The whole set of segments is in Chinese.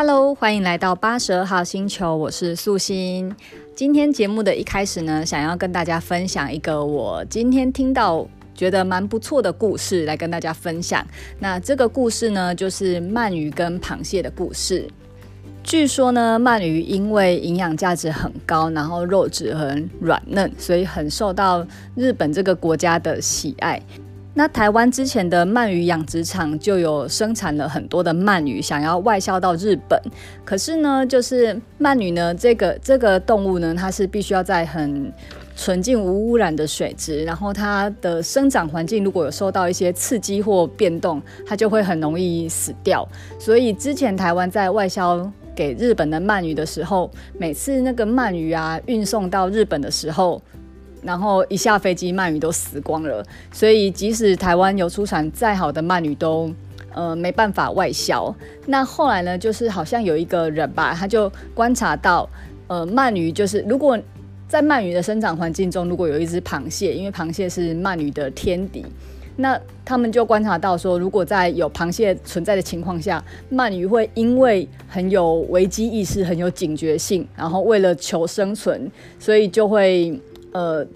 Hello，欢迎来到八十二号星球，我是素心。今天节目的一开始呢，想要跟大家分享一个我今天听到觉得蛮不错的故事，来跟大家分享。那这个故事呢，就是鳗鱼跟螃蟹的故事。据说呢，鳗鱼因为营养价值很高，然后肉质很软嫩，所以很受到日本这个国家的喜爱。那台湾之前的鳗鱼养殖场就有生产了很多的鳗鱼，想要外销到日本。可是呢，就是鳗鱼呢，这个这个动物呢，它是必须要在很纯净无污染的水质，然后它的生长环境如果有受到一些刺激或变动，它就会很容易死掉。所以之前台湾在外销给日本的鳗鱼的时候，每次那个鳗鱼啊运送到日本的时候，然后一下飞机，鳗鱼都死光了。所以即使台湾有出产再好的鳗鱼都，呃没办法外销。那后来呢，就是好像有一个人吧，他就观察到，呃，鳗鱼就是如果在鳗鱼的生长环境中，如果有一只螃蟹，因为螃蟹是鳗鱼的天敌，那他们就观察到说，如果在有螃蟹存在的情况下，鳗鱼会因为很有危机意识、很有警觉性，然后为了求生存，所以就会。呃，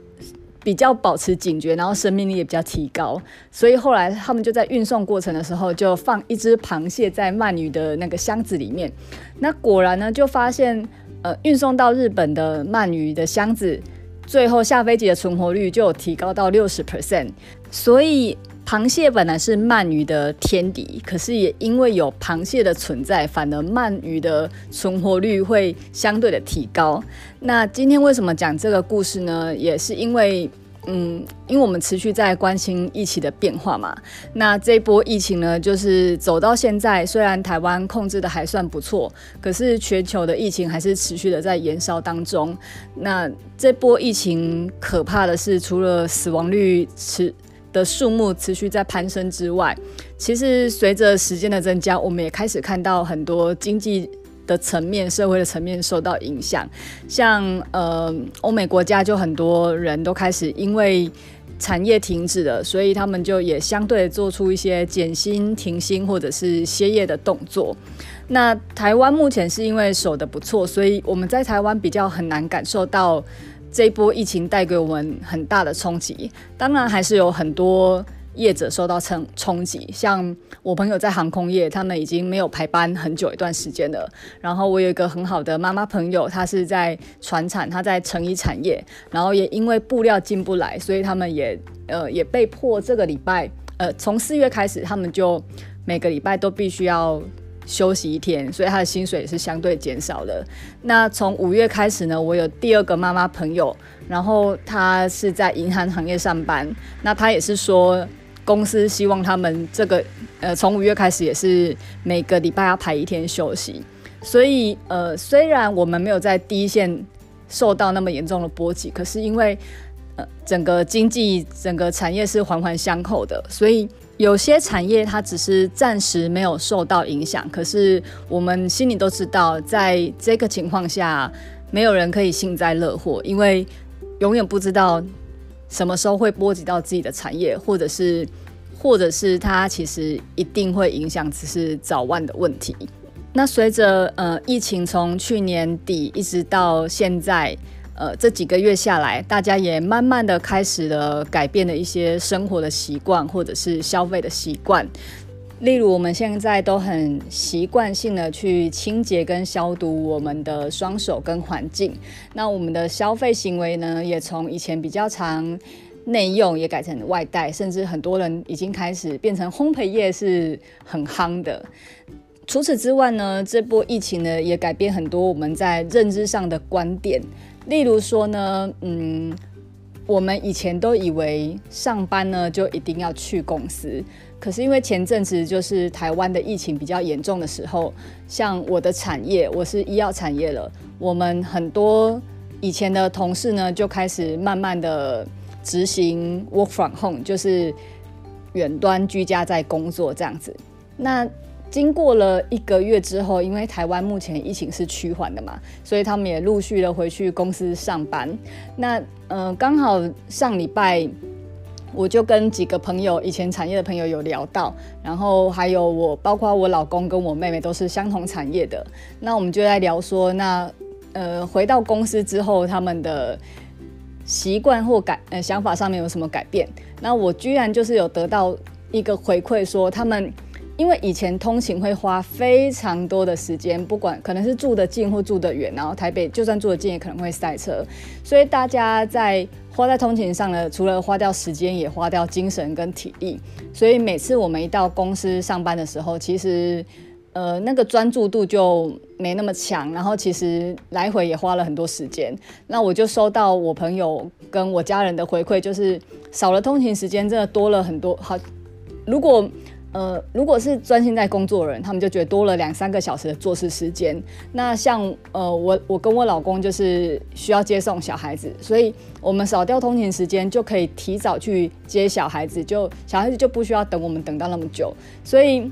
比较保持警觉，然后生命力也比较提高，所以后来他们就在运送过程的时候，就放一只螃蟹在鳗鱼的那个箱子里面。那果然呢，就发现，呃，运送到日本的鳗鱼的箱子，最后下飞机的存活率就有提高到六十 percent，所以。螃蟹本来是鳗鱼的天敌，可是也因为有螃蟹的存在，反而鳗鱼的存活率会相对的提高。那今天为什么讲这个故事呢？也是因为，嗯，因为我们持续在关心疫情的变化嘛。那这波疫情呢，就是走到现在，虽然台湾控制的还算不错，可是全球的疫情还是持续的在延烧当中。那这波疫情可怕的是，除了死亡率持的数目持续在攀升之外，其实随着时间的增加，我们也开始看到很多经济的层面、社会的层面受到影响。像呃，欧美国家就很多人都开始因为产业停止了，所以他们就也相对做出一些减薪、停薪或者是歇业的动作。那台湾目前是因为守得不错，所以我们在台湾比较很难感受到。这一波疫情带给我们很大的冲击，当然还是有很多业者受到冲冲击。像我朋友在航空业，他们已经没有排班很久一段时间了。然后我有一个很好的妈妈朋友，她是在船产，她在成衣产业，然后也因为布料进不来，所以他们也呃也被迫这个礼拜呃从四月开始，他们就每个礼拜都必须要。休息一天，所以他的薪水也是相对减少的。那从五月开始呢，我有第二个妈妈朋友，然后她是在银行行业上班。那她也是说，公司希望他们这个呃，从五月开始也是每个礼拜要排一天休息。所以呃，虽然我们没有在第一线受到那么严重的波及，可是因为呃，整个经济、整个产业是环环相扣的，所以。有些产业它只是暂时没有受到影响，可是我们心里都知道，在这个情况下，没有人可以幸灾乐祸，因为永远不知道什么时候会波及到自己的产业，或者是，或者是它其实一定会影响，只是早晚的问题。那随着呃疫情从去年底一直到现在。呃，这几个月下来，大家也慢慢的开始了改变了一些生活的习惯，或者是消费的习惯。例如，我们现在都很习惯性的去清洁跟消毒我们的双手跟环境。那我们的消费行为呢，也从以前比较常内用，也改成外带，甚至很多人已经开始变成烘焙业是很夯的。除此之外呢，这波疫情呢，也改变很多我们在认知上的观点。例如说呢，嗯，我们以前都以为上班呢就一定要去公司，可是因为前阵子就是台湾的疫情比较严重的时候，像我的产业，我是医药产业了，我们很多以前的同事呢就开始慢慢的执行 work from home，就是远端居家在工作这样子，那。经过了一个月之后，因为台湾目前疫情是趋缓的嘛，所以他们也陆续的回去公司上班。那呃，刚好上礼拜我就跟几个朋友，以前产业的朋友有聊到，然后还有我，包括我老公跟我妹妹都是相同产业的。那我们就在聊说，那呃回到公司之后，他们的习惯或改呃想法上面有什么改变？那我居然就是有得到一个回馈，说他们。因为以前通勤会花非常多的时间，不管可能是住得近或住得远，然后台北就算住得近也可能会塞车，所以大家在花在通勤上呢，除了花掉时间，也花掉精神跟体力。所以每次我们一到公司上班的时候，其实呃那个专注度就没那么强，然后其实来回也花了很多时间。那我就收到我朋友跟我家人的回馈，就是少了通勤时间，真的多了很多。好，如果呃，如果是专心在工作的人，他们就觉得多了两三个小时的做事时间。那像呃，我我跟我老公就是需要接送小孩子，所以我们少掉通勤时间，就可以提早去接小孩子，就小孩子就不需要等我们等到那么久。所以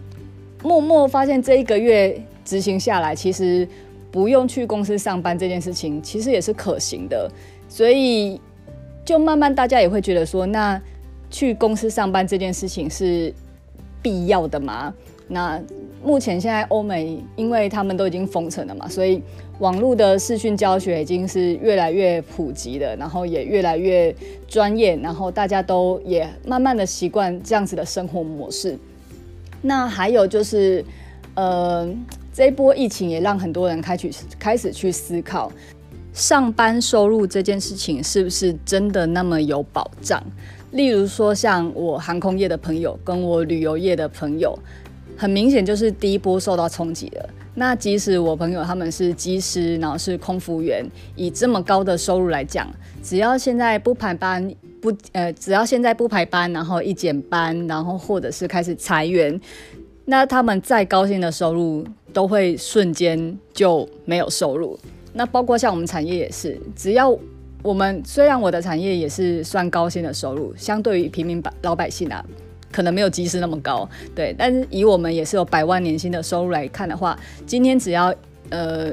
默默发现这一个月执行下来，其实不用去公司上班这件事情，其实也是可行的。所以就慢慢大家也会觉得说，那去公司上班这件事情是。必要的吗？那目前现在欧美，因为他们都已经封城了嘛，所以网络的视讯教学已经是越来越普及了，然后也越来越专业，然后大家都也慢慢的习惯这样子的生活模式。那还有就是，呃，这一波疫情也让很多人开始开始去思考，上班收入这件事情是不是真的那么有保障？例如说，像我航空业的朋友跟我旅游业的朋友，很明显就是第一波受到冲击了。那即使我朋友他们是机师，然后是空服员，以这么高的收入来讲，只要现在不排班，不呃，只要现在不排班，然后一减班，然后或者是开始裁员，那他们再高薪的收入都会瞬间就没有收入。那包括像我们产业也是，只要。我们虽然我的产业也是算高薪的收入，相对于平民百老百姓啊，可能没有机师那么高，对。但是以我们也是有百万年薪的收入来看的话，今天只要呃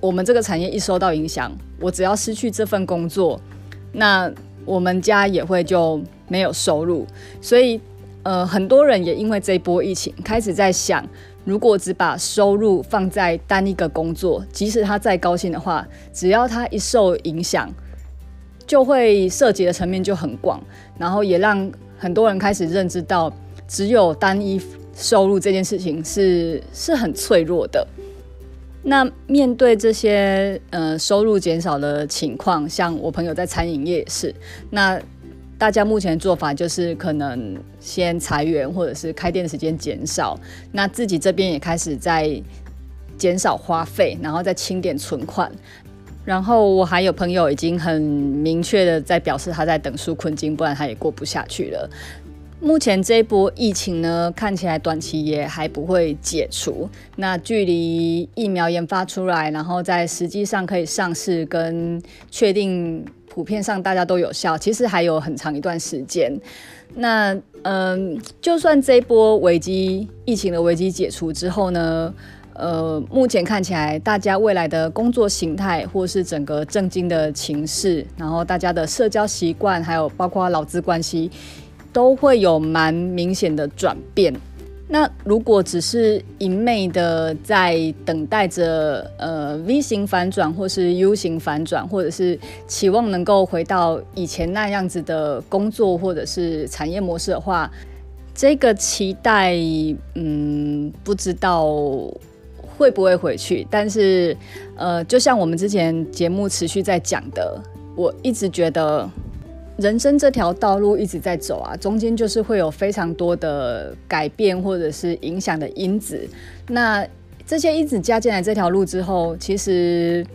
我们这个产业一受到影响，我只要失去这份工作，那我们家也会就没有收入。所以呃很多人也因为这一波疫情开始在想。如果只把收入放在单一个工作，即使他再高兴的话，只要他一受影响，就会涉及的层面就很广，然后也让很多人开始认知到，只有单一收入这件事情是是很脆弱的。那面对这些呃收入减少的情况，像我朋友在餐饮业也是，那。大家目前的做法就是可能先裁员，或者是开店的时间减少。那自己这边也开始在减少花费，然后再清点存款。然后我还有朋友已经很明确的在表示他在等纾困金，不然他也过不下去了。目前这一波疫情呢，看起来短期也还不会解除。那距离疫苗研发出来，然后在实际上可以上市跟确定。普遍上大家都有效，其实还有很长一段时间。那嗯，就算这一波危机疫情的危机解除之后呢，呃，目前看起来大家未来的工作形态或是整个政经的情势，然后大家的社交习惯，还有包括劳资关系，都会有蛮明显的转变。那如果只是一昧的在等待着呃 V 型反转，或是 U 型反转，或者是期望能够回到以前那样子的工作或者是产业模式的话，这个期待嗯不知道会不会回去。但是呃，就像我们之前节目持续在讲的，我一直觉得。人生这条道路一直在走啊，中间就是会有非常多的改变或者是影响的因子。那这些因子加进来这条路之后，其实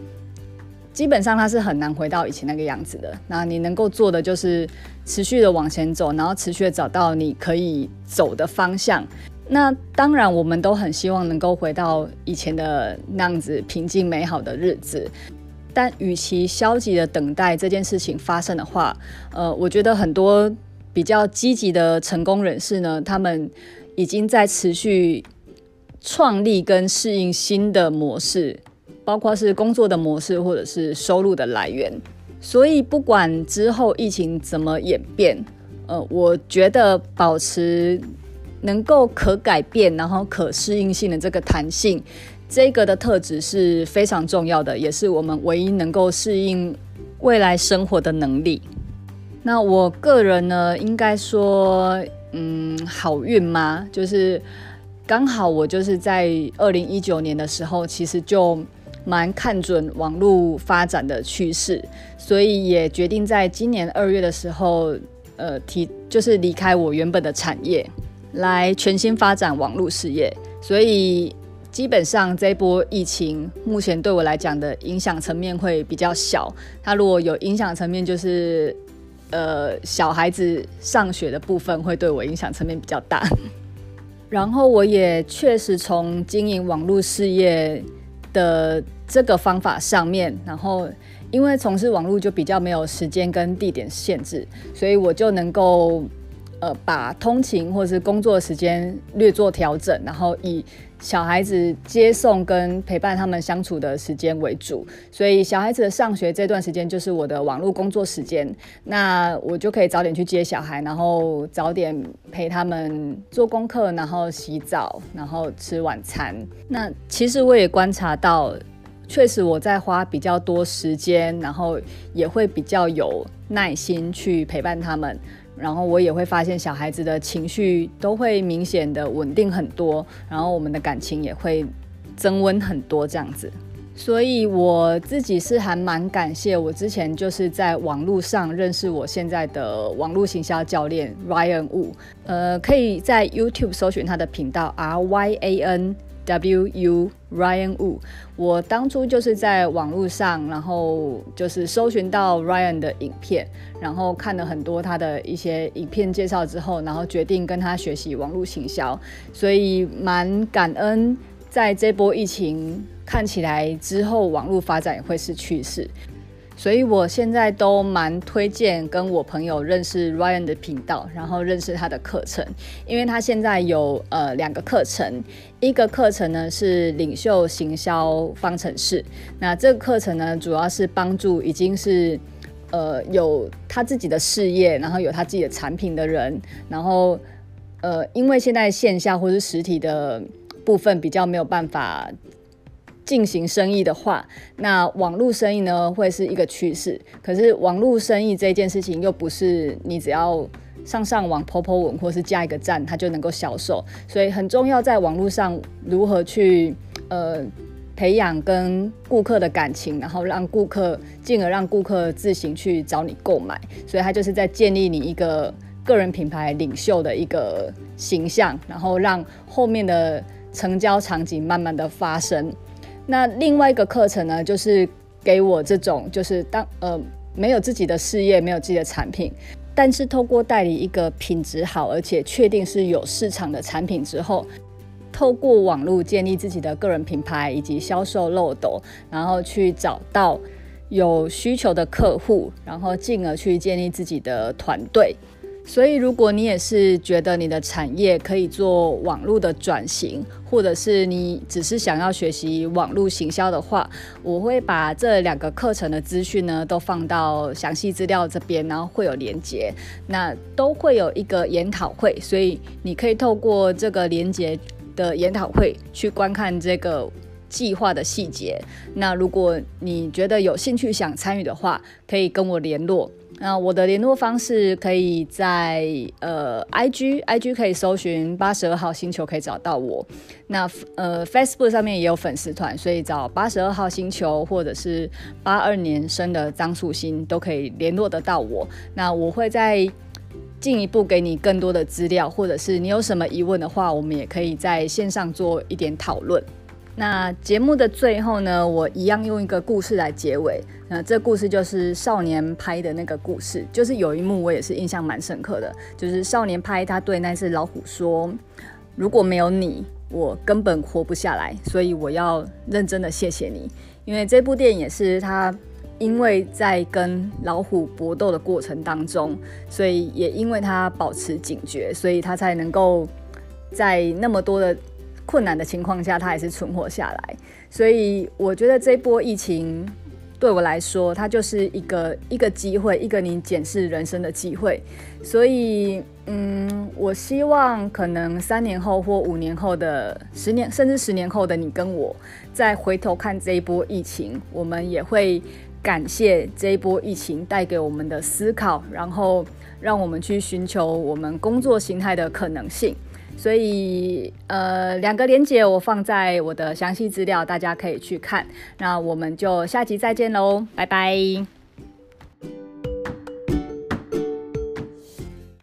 基本上它是很难回到以前那个样子的。那你能够做的就是持续的往前走，然后持续的找到你可以走的方向。那当然，我们都很希望能够回到以前的那样子平静美好的日子。但与其消极的等待这件事情发生的话，呃，我觉得很多比较积极的成功人士呢，他们已经在持续创立跟适应新的模式，包括是工作的模式或者是收入的来源。所以不管之后疫情怎么演变，呃，我觉得保持能够可改变，然后可适应性的这个弹性，这个的特质是非常重要的，也是我们唯一能够适应未来生活的能力。那我个人呢，应该说，嗯，好运吗？就是刚好我就是在二零一九年的时候，其实就蛮看准网络发展的趋势，所以也决定在今年二月的时候，呃，提就是离开我原本的产业，来全新发展网络事业。所以基本上这波疫情，目前对我来讲的影响层面会比较小。它如果有影响层面，就是呃小孩子上学的部分，会对我影响层面比较大。然后我也确实从经营网络事业的这个方法上面，然后因为从事网络就比较没有时间跟地点限制，所以我就能够呃把通勤或是工作时间略做调整，然后以小孩子接送跟陪伴他们相处的时间为主，所以小孩子的上学这段时间就是我的网络工作时间，那我就可以早点去接小孩，然后早点陪他们做功课，然后洗澡，然后吃晚餐。那其实我也观察到。确实，我在花比较多时间，然后也会比较有耐心去陪伴他们，然后我也会发现小孩子的情绪都会明显的稳定很多，然后我们的感情也会增温很多这样子。所以我自己是还蛮感谢我之前就是在网络上认识我现在的网络行销教练 Ryan Wu，呃，可以在 YouTube 搜寻他的频道 R Y A N。W U Ryan Wu，我当初就是在网络上，然后就是搜寻到 Ryan 的影片，然后看了很多他的一些影片介绍之后，然后决定跟他学习网络行销，所以蛮感恩，在这波疫情看起来之后，网络发展也会是趋势。所以我现在都蛮推荐跟我朋友认识 Ryan 的频道，然后认识他的课程，因为他现在有呃两个课程，一个课程呢是领袖行销方程式，那这个课程呢主要是帮助已经是呃有他自己的事业，然后有他自己的产品的人，然后呃因为现在线下或是实体的部分比较没有办法。进行生意的话，那网络生意呢会是一个趋势。可是网络生意这件事情又不是你只要上上网 po po 文或是加一个赞，它就能够销售。所以很重要，在网络上如何去呃培养跟顾客的感情，然后让顾客进而让顾客自行去找你购买。所以它就是在建立你一个个人品牌领袖的一个形象，然后让后面的成交场景慢慢的发生。那另外一个课程呢，就是给我这种，就是当呃没有自己的事业，没有自己的产品，但是透过代理一个品质好而且确定是有市场的产品之后，透过网络建立自己的个人品牌以及销售漏斗，然后去找到有需求的客户，然后进而去建立自己的团队。所以，如果你也是觉得你的产业可以做网络的转型，或者是你只是想要学习网络行销的话，我会把这两个课程的资讯呢都放到详细资料这边，然后会有连接，那都会有一个研讨会，所以你可以透过这个连接的研讨会去观看这个计划的细节。那如果你觉得有兴趣想参与的话，可以跟我联络。那我的联络方式可以在呃，IG，IG 可以搜寻八十二号星球可以找到我。那呃，Facebook 上面也有粉丝团，所以找八十二号星球或者是八二年生的张素心都可以联络得到我。那我会再进一步给你更多的资料，或者是你有什么疑问的话，我们也可以在线上做一点讨论。那节目的最后呢，我一样用一个故事来结尾。那这故事就是少年拍的那个故事，就是有一幕我也是印象蛮深刻的，就是少年拍他对那只老虎说：“如果没有你，我根本活不下来，所以我要认真的谢谢你。”因为这部电影也是他因为在跟老虎搏斗的过程当中，所以也因为他保持警觉，所以他才能够在那么多的。困难的情况下，他还是存活下来，所以我觉得这波疫情对我来说，它就是一个一个机会，一个你检视人生的机会。所以，嗯，我希望可能三年后或五年后的十年，甚至十年后的你跟我，再回头看这一波疫情，我们也会感谢这一波疫情带给我们的思考，然后让我们去寻求我们工作形态的可能性。所以，呃，两个连接我放在我的详细资料，大家可以去看。那我们就下集再见喽，拜拜。